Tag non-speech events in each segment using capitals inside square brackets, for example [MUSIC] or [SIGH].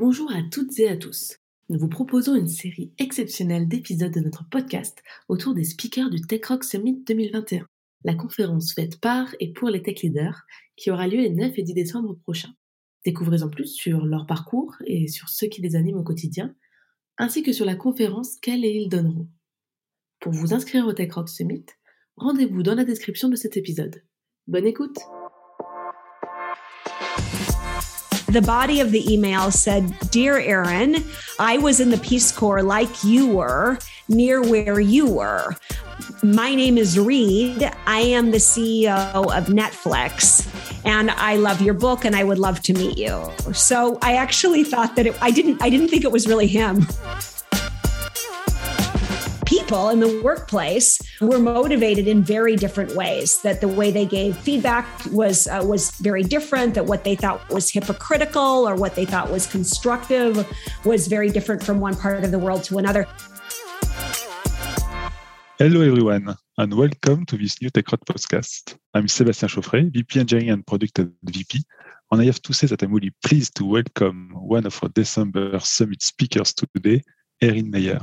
Bonjour à toutes et à tous. Nous vous proposons une série exceptionnelle d'épisodes de notre podcast autour des speakers du Tech Rock Summit 2021, la conférence faite par et pour les tech leaders qui aura lieu les 9 et 10 décembre prochains. Découvrez en plus sur leur parcours et sur ceux qui les animent au quotidien, ainsi que sur la conférence qu'elles et ils donneront. Pour vous inscrire au Tech Rock Summit, rendez-vous dans la description de cet épisode. Bonne écoute! The body of the email said Dear Erin, I was in the Peace Corps like you were, near where you were. My name is Reed. I am the CEO of Netflix and I love your book and I would love to meet you. So I actually thought that it, I didn't I didn't think it was really him people in the workplace were motivated in very different ways that the way they gave feedback was uh, was very different that what they thought was hypocritical or what they thought was constructive was very different from one part of the world to another Hello everyone and welcome to this new TechRocks podcast. I'm Sébastien Chauffret, VP Engineering and Product at VP, and I have to say that I'm really pleased to welcome one of our December Summit speakers today, Erin Meyer.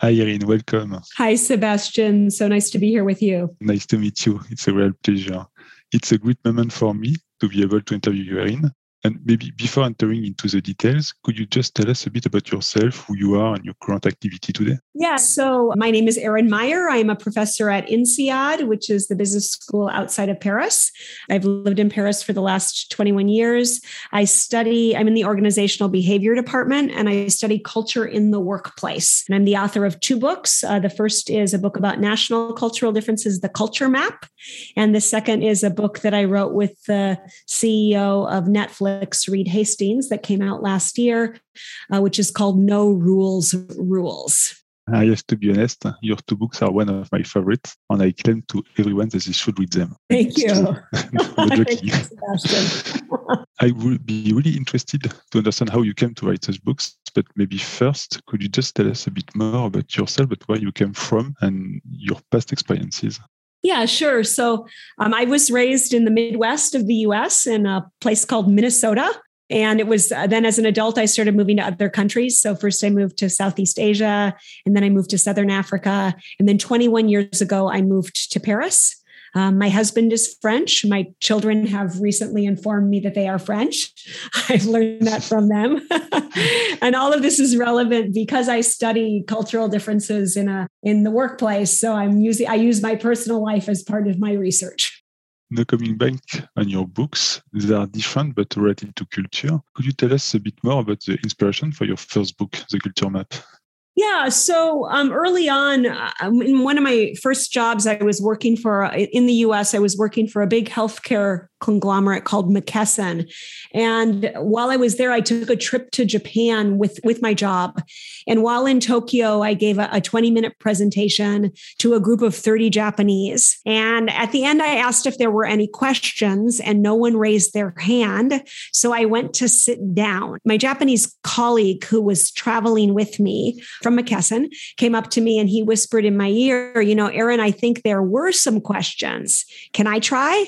Hi, Erin. Welcome. Hi, Sebastian. So nice to be here with you. Nice to meet you. It's a real pleasure. It's a great moment for me to be able to interview you, Erin. And maybe before entering into the details, could you just tell us a bit about yourself, who you are, and your current activity today? Yeah, so my name is Erin Meyer. I am a professor at INSEAD, which is the business school outside of Paris. I've lived in Paris for the last 21 years. I study, I'm in the organizational behavior department, and I study culture in the workplace. And I'm the author of two books. Uh, the first is a book about national cultural differences, The Culture Map. And the second is a book that I wrote with the CEO of Netflix Reed Hastings that came out last year, uh, which is called No Rules Rules. I have to be honest, your two books are one of my favorites, and I claim to everyone that they should read them. Thank you. [LAUGHS] [LAUGHS] Thank you [LAUGHS] I would be really interested to understand how you came to write those books. But maybe first, could you just tell us a bit more about yourself, but where you came from and your past experiences? Yeah, sure. So um, I was raised in the Midwest of the US in a place called Minnesota. And it was uh, then as an adult, I started moving to other countries. So first I moved to Southeast Asia, and then I moved to Southern Africa. And then 21 years ago, I moved to Paris. Um, my husband is French. My children have recently informed me that they are French. [LAUGHS] I've learned that from them. [LAUGHS] and all of this is relevant because I study cultural differences in a in the workplace. So I'm using I use my personal life as part of my research. Now coming back on your books, they are different but related to culture. Could you tell us a bit more about the inspiration for your first book, The Culture Map? Yeah. So um, early on, uh, in one of my first jobs, I was working for in the US, I was working for a big healthcare conglomerate called McKesson. And while I was there, I took a trip to Japan with, with my job. And while in Tokyo, I gave a, a 20 minute presentation to a group of 30 Japanese. And at the end, I asked if there were any questions, and no one raised their hand. So I went to sit down. My Japanese colleague who was traveling with me from McKesson came up to me and he whispered in my ear, You know, Erin, I think there were some questions. Can I try?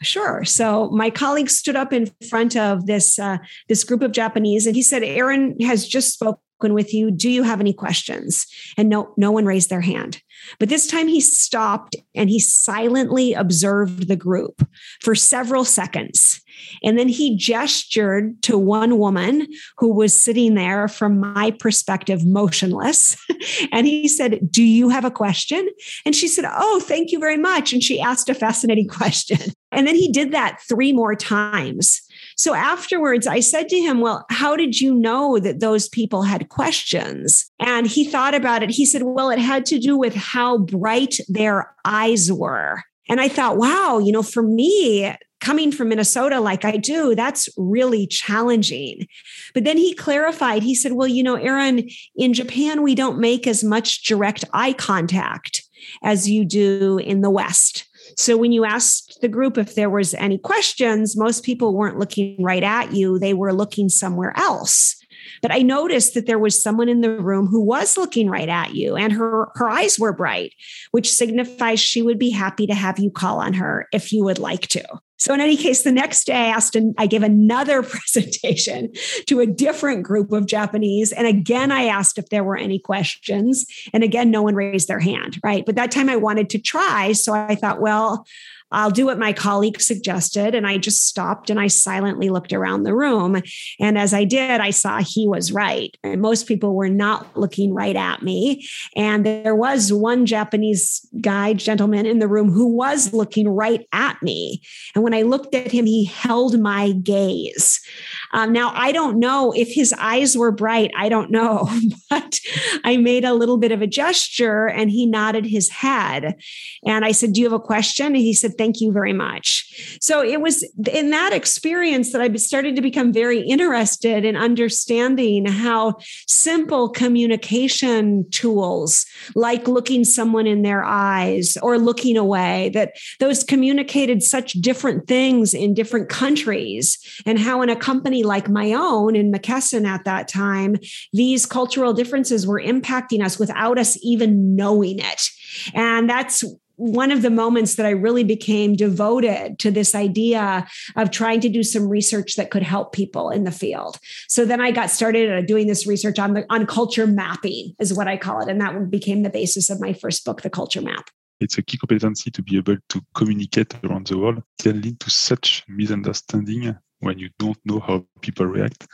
Sure. So my colleague stood up in front of this uh, this group of Japanese, and he said, "Erin has just spoken with you. Do you have any questions?" And no, no one raised their hand. But this time he stopped and he silently observed the group for several seconds. And then he gestured to one woman who was sitting there, from my perspective, motionless. [LAUGHS] and he said, Do you have a question? And she said, Oh, thank you very much. And she asked a fascinating [LAUGHS] question. And then he did that three more times. So afterwards, I said to him, Well, how did you know that those people had questions? And he thought about it. He said, Well, it had to do with how bright their eyes were. And I thought, wow, you know, for me, coming from Minnesota like I do, that's really challenging. But then he clarified, he said, Well, you know, Erin, in Japan, we don't make as much direct eye contact as you do in the West. So when you asked the group if there was any questions, most people weren't looking right at you, they were looking somewhere else. But I noticed that there was someone in the room who was looking right at you and her, her eyes were bright, which signifies she would be happy to have you call on her if you would like to. So, in any case, the next day I asked, and I gave another [LAUGHS] presentation to a different group of Japanese. And again, I asked if there were any questions. And again, no one raised their hand, right? But that time I wanted to try. So I thought, well, I'll do what my colleague suggested. And I just stopped and I silently looked around the room. And as I did, I saw he was right. And most people were not looking right at me. And there was one Japanese guy, gentleman in the room who was looking right at me. And when I looked at him, he held my gaze. Um, now, I don't know if his eyes were bright. I don't know, [LAUGHS] but I made a little bit of a gesture and he nodded his head. And I said, Do you have a question? And he said, Thank you very much. So it was in that experience that I started to become very interested in understanding how simple communication tools, like looking someone in their eyes or looking away, that those communicated such different things in different countries, and how in a company like my own in McKesson at that time, these cultural differences were impacting us without us even knowing it. And that's one of the moments that I really became devoted to this idea of trying to do some research that could help people in the field. So then I got started doing this research on the on culture mapping is what I call it and that became the basis of my first book The Culture Map. It's a key competency to be able to communicate around the world can lead to such misunderstanding when you don't know how people react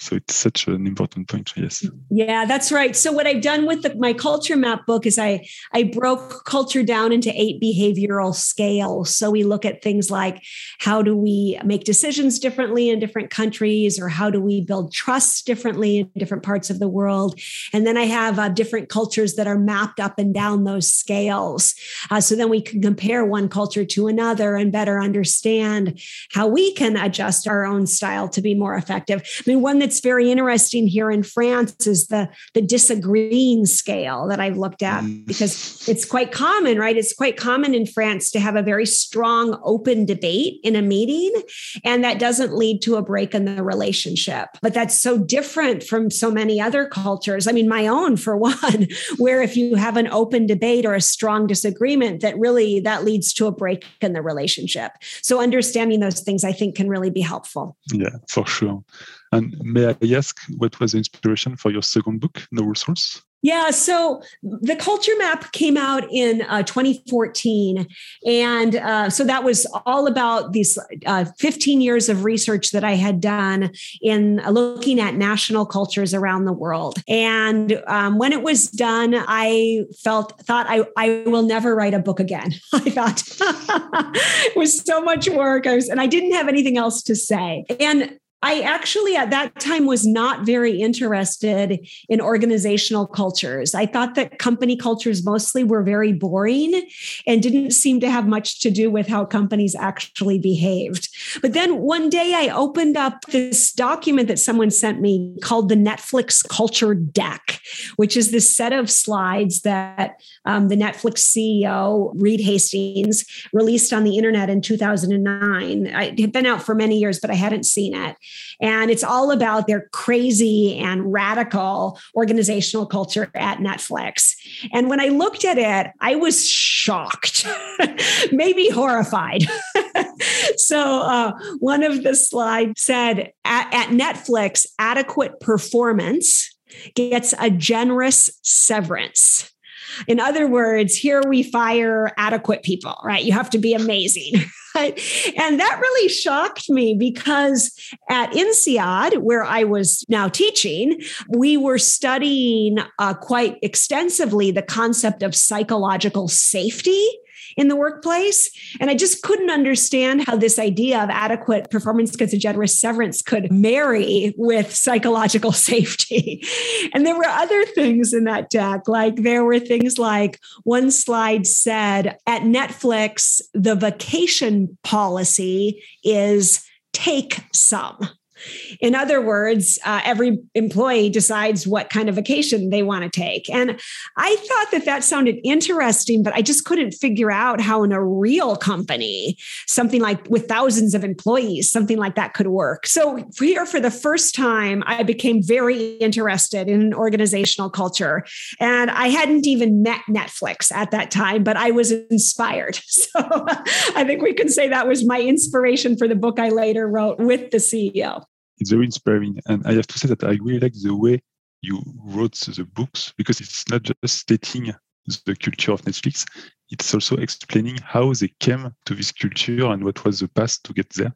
so it's such an important point yes. Yeah that's right. So what i've done with the, my culture map book is i i broke culture down into eight behavioral scales. So we look at things like how do we make decisions differently in different countries or how do we build trust differently in different parts of the world? And then i have uh, different cultures that are mapped up and down those scales. Uh, so then we can compare one culture to another and better understand how we can adjust our own style to be more effective. I mean one that that's very interesting here in France is the the disagreeing scale that I've looked at mm. because it's quite common, right? It's quite common in France to have a very strong open debate in a meeting and that doesn't lead to a break in the relationship. But that's so different from so many other cultures. I mean, my own for [LAUGHS] one, where if you have an open debate or a strong disagreement that really that leads to a break in the relationship. So understanding those things I think can really be helpful. Yeah, for sure. And may I ask what was the inspiration for your second book, No Rules Rules? Yeah, so the culture map came out in uh, 2014. And uh, so that was all about these uh, 15 years of research that I had done in looking at national cultures around the world. And um, when it was done, I felt, thought I, I will never write a book again. [LAUGHS] I thought [LAUGHS] it was so much work. I was, and I didn't have anything else to say. And I actually at that time was not very interested in organizational cultures. I thought that company cultures mostly were very boring and didn't seem to have much to do with how companies actually behaved. But then one day I opened up this document that someone sent me called the Netflix Culture Deck, which is this set of slides that um, the Netflix CEO, Reed Hastings, released on the internet in 2009. It had been out for many years, but I hadn't seen it. And it's all about their crazy and radical organizational culture at Netflix. And when I looked at it, I was shocked, [LAUGHS] maybe horrified. [LAUGHS] so uh, one of the slides said at, at Netflix, adequate performance gets a generous severance. In other words, here we fire adequate people, right? You have to be amazing. [LAUGHS] And that really shocked me because at INSEAD, where I was now teaching, we were studying uh, quite extensively the concept of psychological safety in the workplace. And I just couldn't understand how this idea of adequate performance gets a generous severance could marry with psychological [LAUGHS] safety. And there were other things in that deck, like there were things like one slide said at Netflix, the vacation policy is take some In other words, uh, every employee decides what kind of vacation they want to take. And I thought that that sounded interesting, but I just couldn't figure out how in a real company, something like with thousands of employees, something like that could work. So here for the first time, I became very interested in organizational culture. And I hadn't even met Netflix at that time, but I was inspired. [LAUGHS] So I think we can say that was my inspiration for the book I later wrote with the CEO. It's very inspiring. And I have to say that I really like the way you wrote the books because it's not just stating the culture of Netflix, it's also explaining how they came to this culture and what was the path to get there.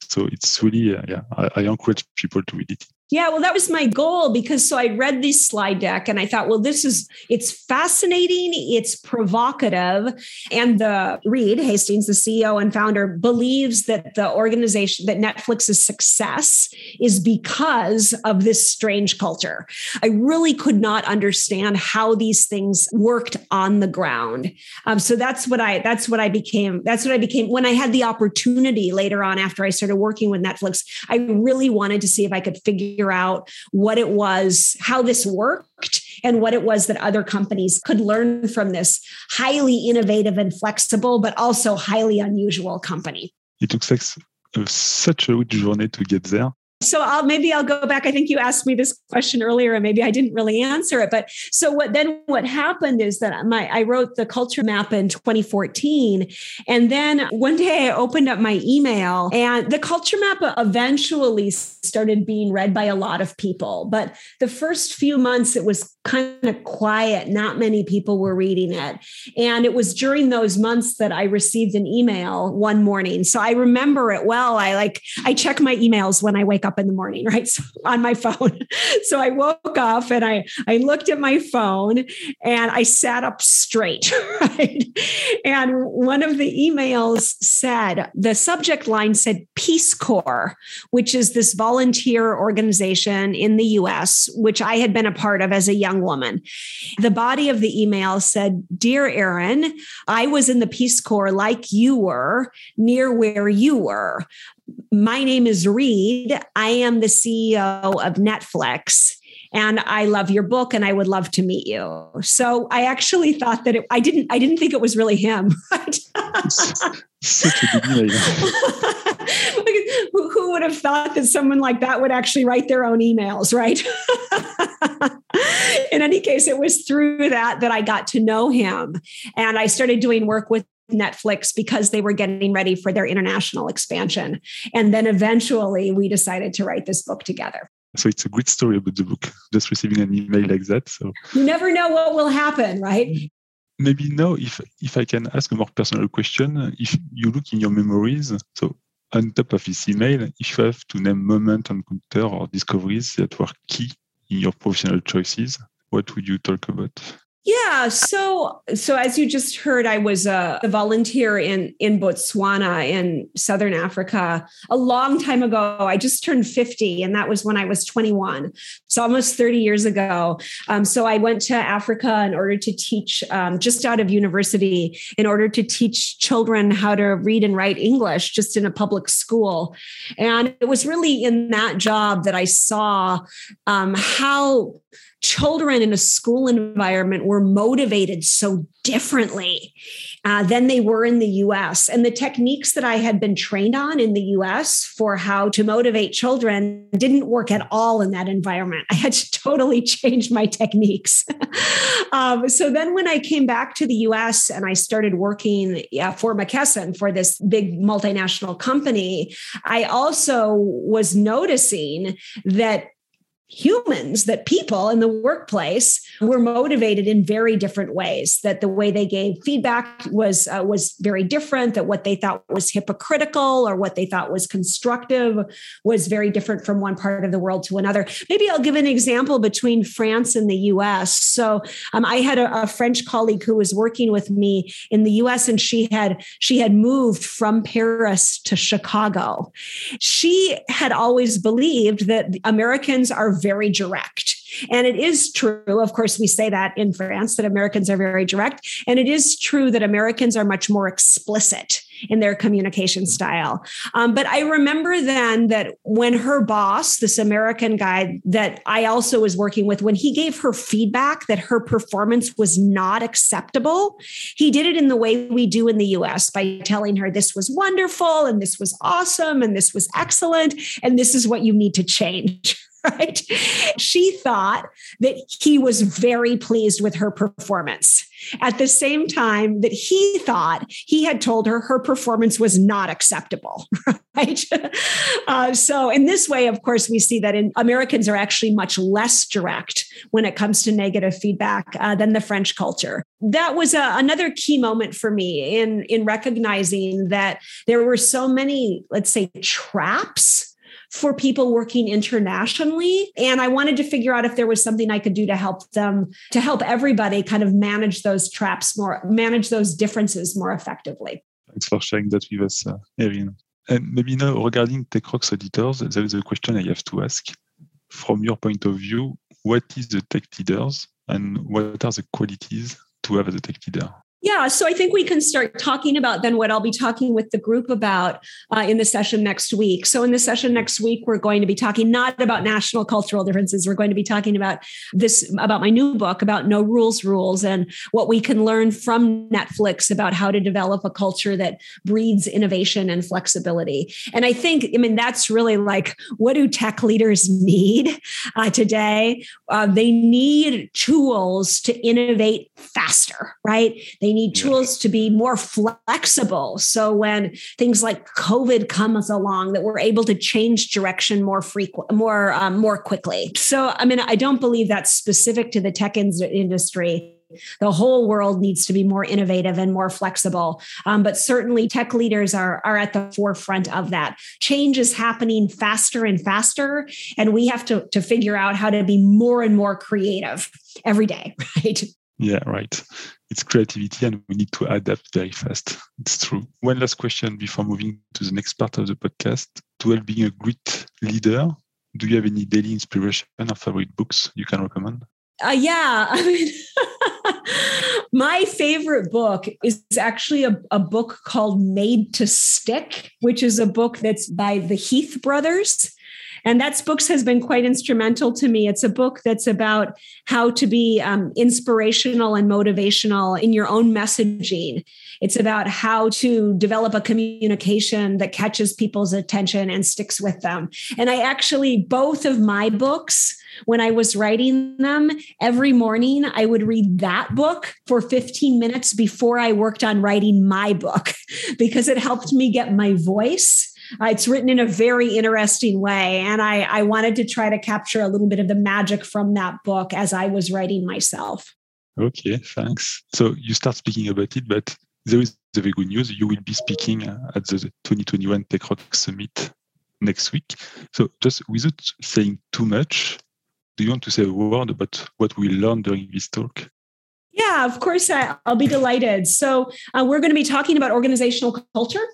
So it's really, uh, yeah, I, I encourage people to read it. Yeah, well, that was my goal because so I read this slide deck and I thought, well, this is it's fascinating, it's provocative, and the Reed Hastings, the CEO and founder, believes that the organization that Netflix's success is because of this strange culture. I really could not understand how these things worked on the ground. Um, so that's what I that's what I became. That's what I became when I had the opportunity later on after I started working with Netflix. I really wanted to see if I could figure figure out what it was, how this worked, and what it was that other companies could learn from this highly innovative and flexible, but also highly unusual company. It took uh, such a huge journey to get there so I'll maybe I'll go back. I think you asked me this question earlier, and maybe I didn't really answer it. But so what then what happened is that my I wrote the culture map in 2014. And then one day I opened up my email and the culture map eventually started being read by a lot of people. But the first few months it was kind of quiet. Not many people were reading it. And it was during those months that I received an email one morning. So I remember it well. I like I check my emails when I wake up in the morning, right? [LAUGHS] So on my phone. So I woke up and I I looked at my phone and I sat up straight, [LAUGHS] right? And one of the emails said the subject line said Peace Corps, which is this volunteer organization in the US, which I had been a part of as a young woman. The body of the email said Dear Erin, I was in the Peace Corps like you were, near where you were. My name is Reed. I am the CEO of Netflix and I love your book and I would love to meet you. So I actually thought that it, I didn't I didn't think it was really him. [LAUGHS] Right? Such a good who, who would have thought that someone like that would actually write their own emails, right? [LAUGHS] In any case, it was through that that I got to know him. And I started doing work with Netflix because they were getting ready for their international expansion. And then eventually we decided to write this book together. So it's a great story about the book, just receiving an email like that. So you never know what will happen, right? Maybe now, if if I can ask a more personal question, if you look in your memories, so on top of this email, if you have to name moment, and encounter, or discoveries that were key in your professional choices, what would you talk about? Yeah. So, so as you just heard, I was a, a, volunteer in in Botswana in southern Africa a long time ago. I just turned fifty, and that was when I was twenty one. So almost thirty years ago. Um, so I went to Africa in order to teach, um, just out of university, in order to teach children how to read and write English, just in a public school. And it was really in that job that I saw um, how children in a school environment were motivated so differently uh, than they were in the US. And the techniques that I had been trained on in the US for how to motivate children didn't work at all in that environment. I had to [LAUGHS] totally change my techniques. [LAUGHS] um, so then when I came back to the US and I started working yeah, for McKesson for this big multinational company, I also was noticing that humans that people in the workplace were motivated in very different ways that the way they gave feedback was uh, was very different that what they thought was hypocritical or what they thought was constructive was very different from one part of the world to another. Maybe i'll give an example between france and the us so um, i had a, a french colleague who was working with me in the us and she had she had moved from paris to chicago. She had always believed that americans are very direct. And it is true, of course, we say that in France that Americans are very direct. And it is true that Americans are much more explicit in their communication style. Um, but I remember then that when her boss, this American guy that I also was working with, when he gave her feedback that her performance was not acceptable, he did it in the way we do in the US by telling her this was wonderful and this was awesome and this was excellent and this is what you need to change. [LAUGHS] [LAUGHS] right? She thought that he was very pleased with her performance. At the same time that he thought he had told her her performance was not acceptable, [LAUGHS] right? Uh, so, in this way, of course, we see that in, Americans are actually much less direct when it comes to negative feedback uh, than the French culture. That was a, another key moment for me in in recognizing that there were so many, let's say, traps for people working internationally. And I wanted to figure out if there was something I could do to help them, to help everybody kind of manage those traps more, manage those differences more effectively. Thanks for sharing that with us, uh, Erin. And maybe now regarding TechRox auditors, there is a question I have to ask. From your point of view, what is the tech leaders and what are the qualities to have as a tech leader? Yeah, so I think we can start talking about then what I'll be talking with the group about uh, in the session next week. So, in the session next week, we're going to be talking not about national cultural differences. We're going to be talking about this, about my new book, about No Rules Rules, and what we can learn from Netflix about how to develop a culture that breeds innovation and flexibility. And I think, I mean, that's really like what do tech leaders need uh, today? Uh, they need tools to innovate faster, right? They they need tools to be more flexible. So when things like COVID comes along, that we're able to change direction more frequent, more um, more quickly. So I mean, I don't believe that's specific to the tech industry. The whole world needs to be more innovative and more flexible. Um, but certainly tech leaders are, are at the forefront of that. Change is happening faster and faster and we have to, to figure out how to be more and more creative every day [LAUGHS] right yeah, right. It's creativity and we need to adapt very fast. It's true. One last question before moving to the next part of the podcast. To help being a great leader, do you have any daily inspiration or favorite books you can recommend? Uh, yeah. [LAUGHS] I mean, [LAUGHS] my favorite book is actually a, a book called Made to Stick, which is a book that's by the Heath brothers. And that book has been quite instrumental to me. It's a book that's about how to be um, inspirational and motivational in your own messaging. It's about how to develop a communication that catches people's attention and sticks with them. And I actually, both of my books, when I was writing them, every morning I would read that book for 15 minutes before I worked on writing my book [LAUGHS] because it helped me get my voice uh, it's written in a very interesting way. And I, I wanted to try to capture a little bit of the magic from that book as I was writing myself. Okay, thanks. So you start speaking about it, but there is the very good news. You will be speaking at the 2021 TechRock Summit next week. So just without saying too much, do you want to say a word about what we learned during this talk? Yeah, of course, I'll be delighted. So, uh, we're going to be talking about organizational culture,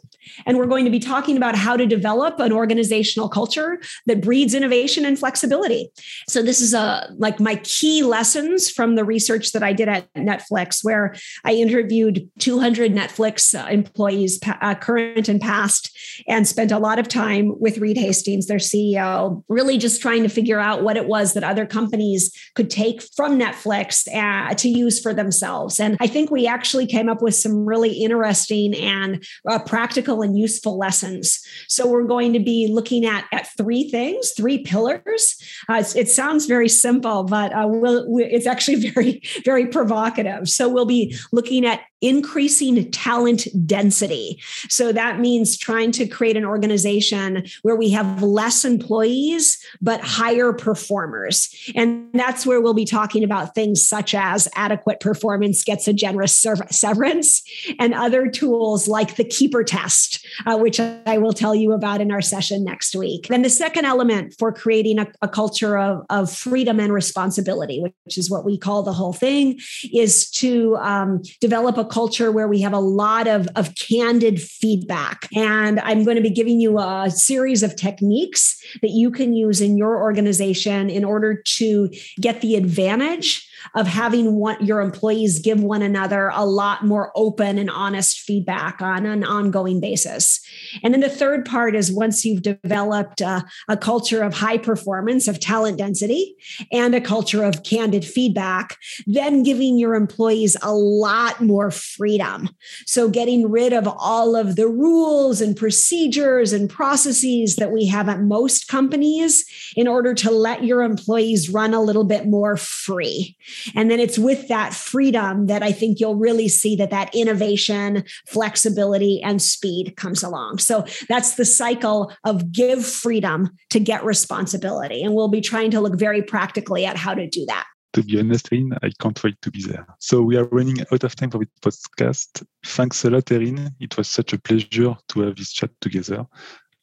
and we're going to be talking about how to develop an organizational culture that breeds innovation and flexibility. So, this is a uh, like my key lessons from the research that I did at Netflix, where I interviewed 200 Netflix uh, employees, uh, current and past, and spent a lot of time with Reed Hastings, their CEO, really just trying to figure out what it was that other companies could take from Netflix uh, to use for themselves. And I think we actually came up with some really interesting and uh, practical and useful lessons. So we're going to be looking at, at three things, three pillars. Uh, it sounds very simple, but uh, we'll, we, it's actually [LAUGHS] very, very provocative. So we'll be looking at increasing talent density. So that means trying to create an organization where we have less employees, but higher performers. And that's where we'll be talking about things such as adequate performance gets a generous severance and other tools like the keeper test, uh, which I will tell you about in our session next week. Then the second element for creating a, a culture of, of freedom and responsibility, which is what we call the whole thing, is to um, develop a culture where we have a lot of, of candid feedback. And I'm going to be giving you a series of techniques that you can use in your organization in order to get the advantage of having one, your employees give one another a lot more open and honest feedback on an ongoing basis. And then the third part is once you've developed a, a culture of high performance, of talent density, and a culture of candid feedback, then giving your employees a lot more freedom. So getting rid of all of the rules and procedures and processes that we have at most companies in order to let your employees run a little bit more free. And then it's with that freedom that I think you'll really see that that innovation, flexibility, and speed comes along. So that's the cycle of give freedom to get responsibility. And we'll be trying to look very practically at how to do that. To be honest, Erin, I can't wait to be there. So we are running out of time for this podcast. Thanks a lot, Erin. It was such a pleasure to have this chat together.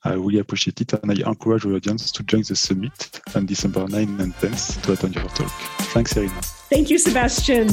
I really appreciate it, and I encourage our audience to join the summit on December 9 and 10th to attend your talk. Thanks, Erin. Thank you, Sebastian.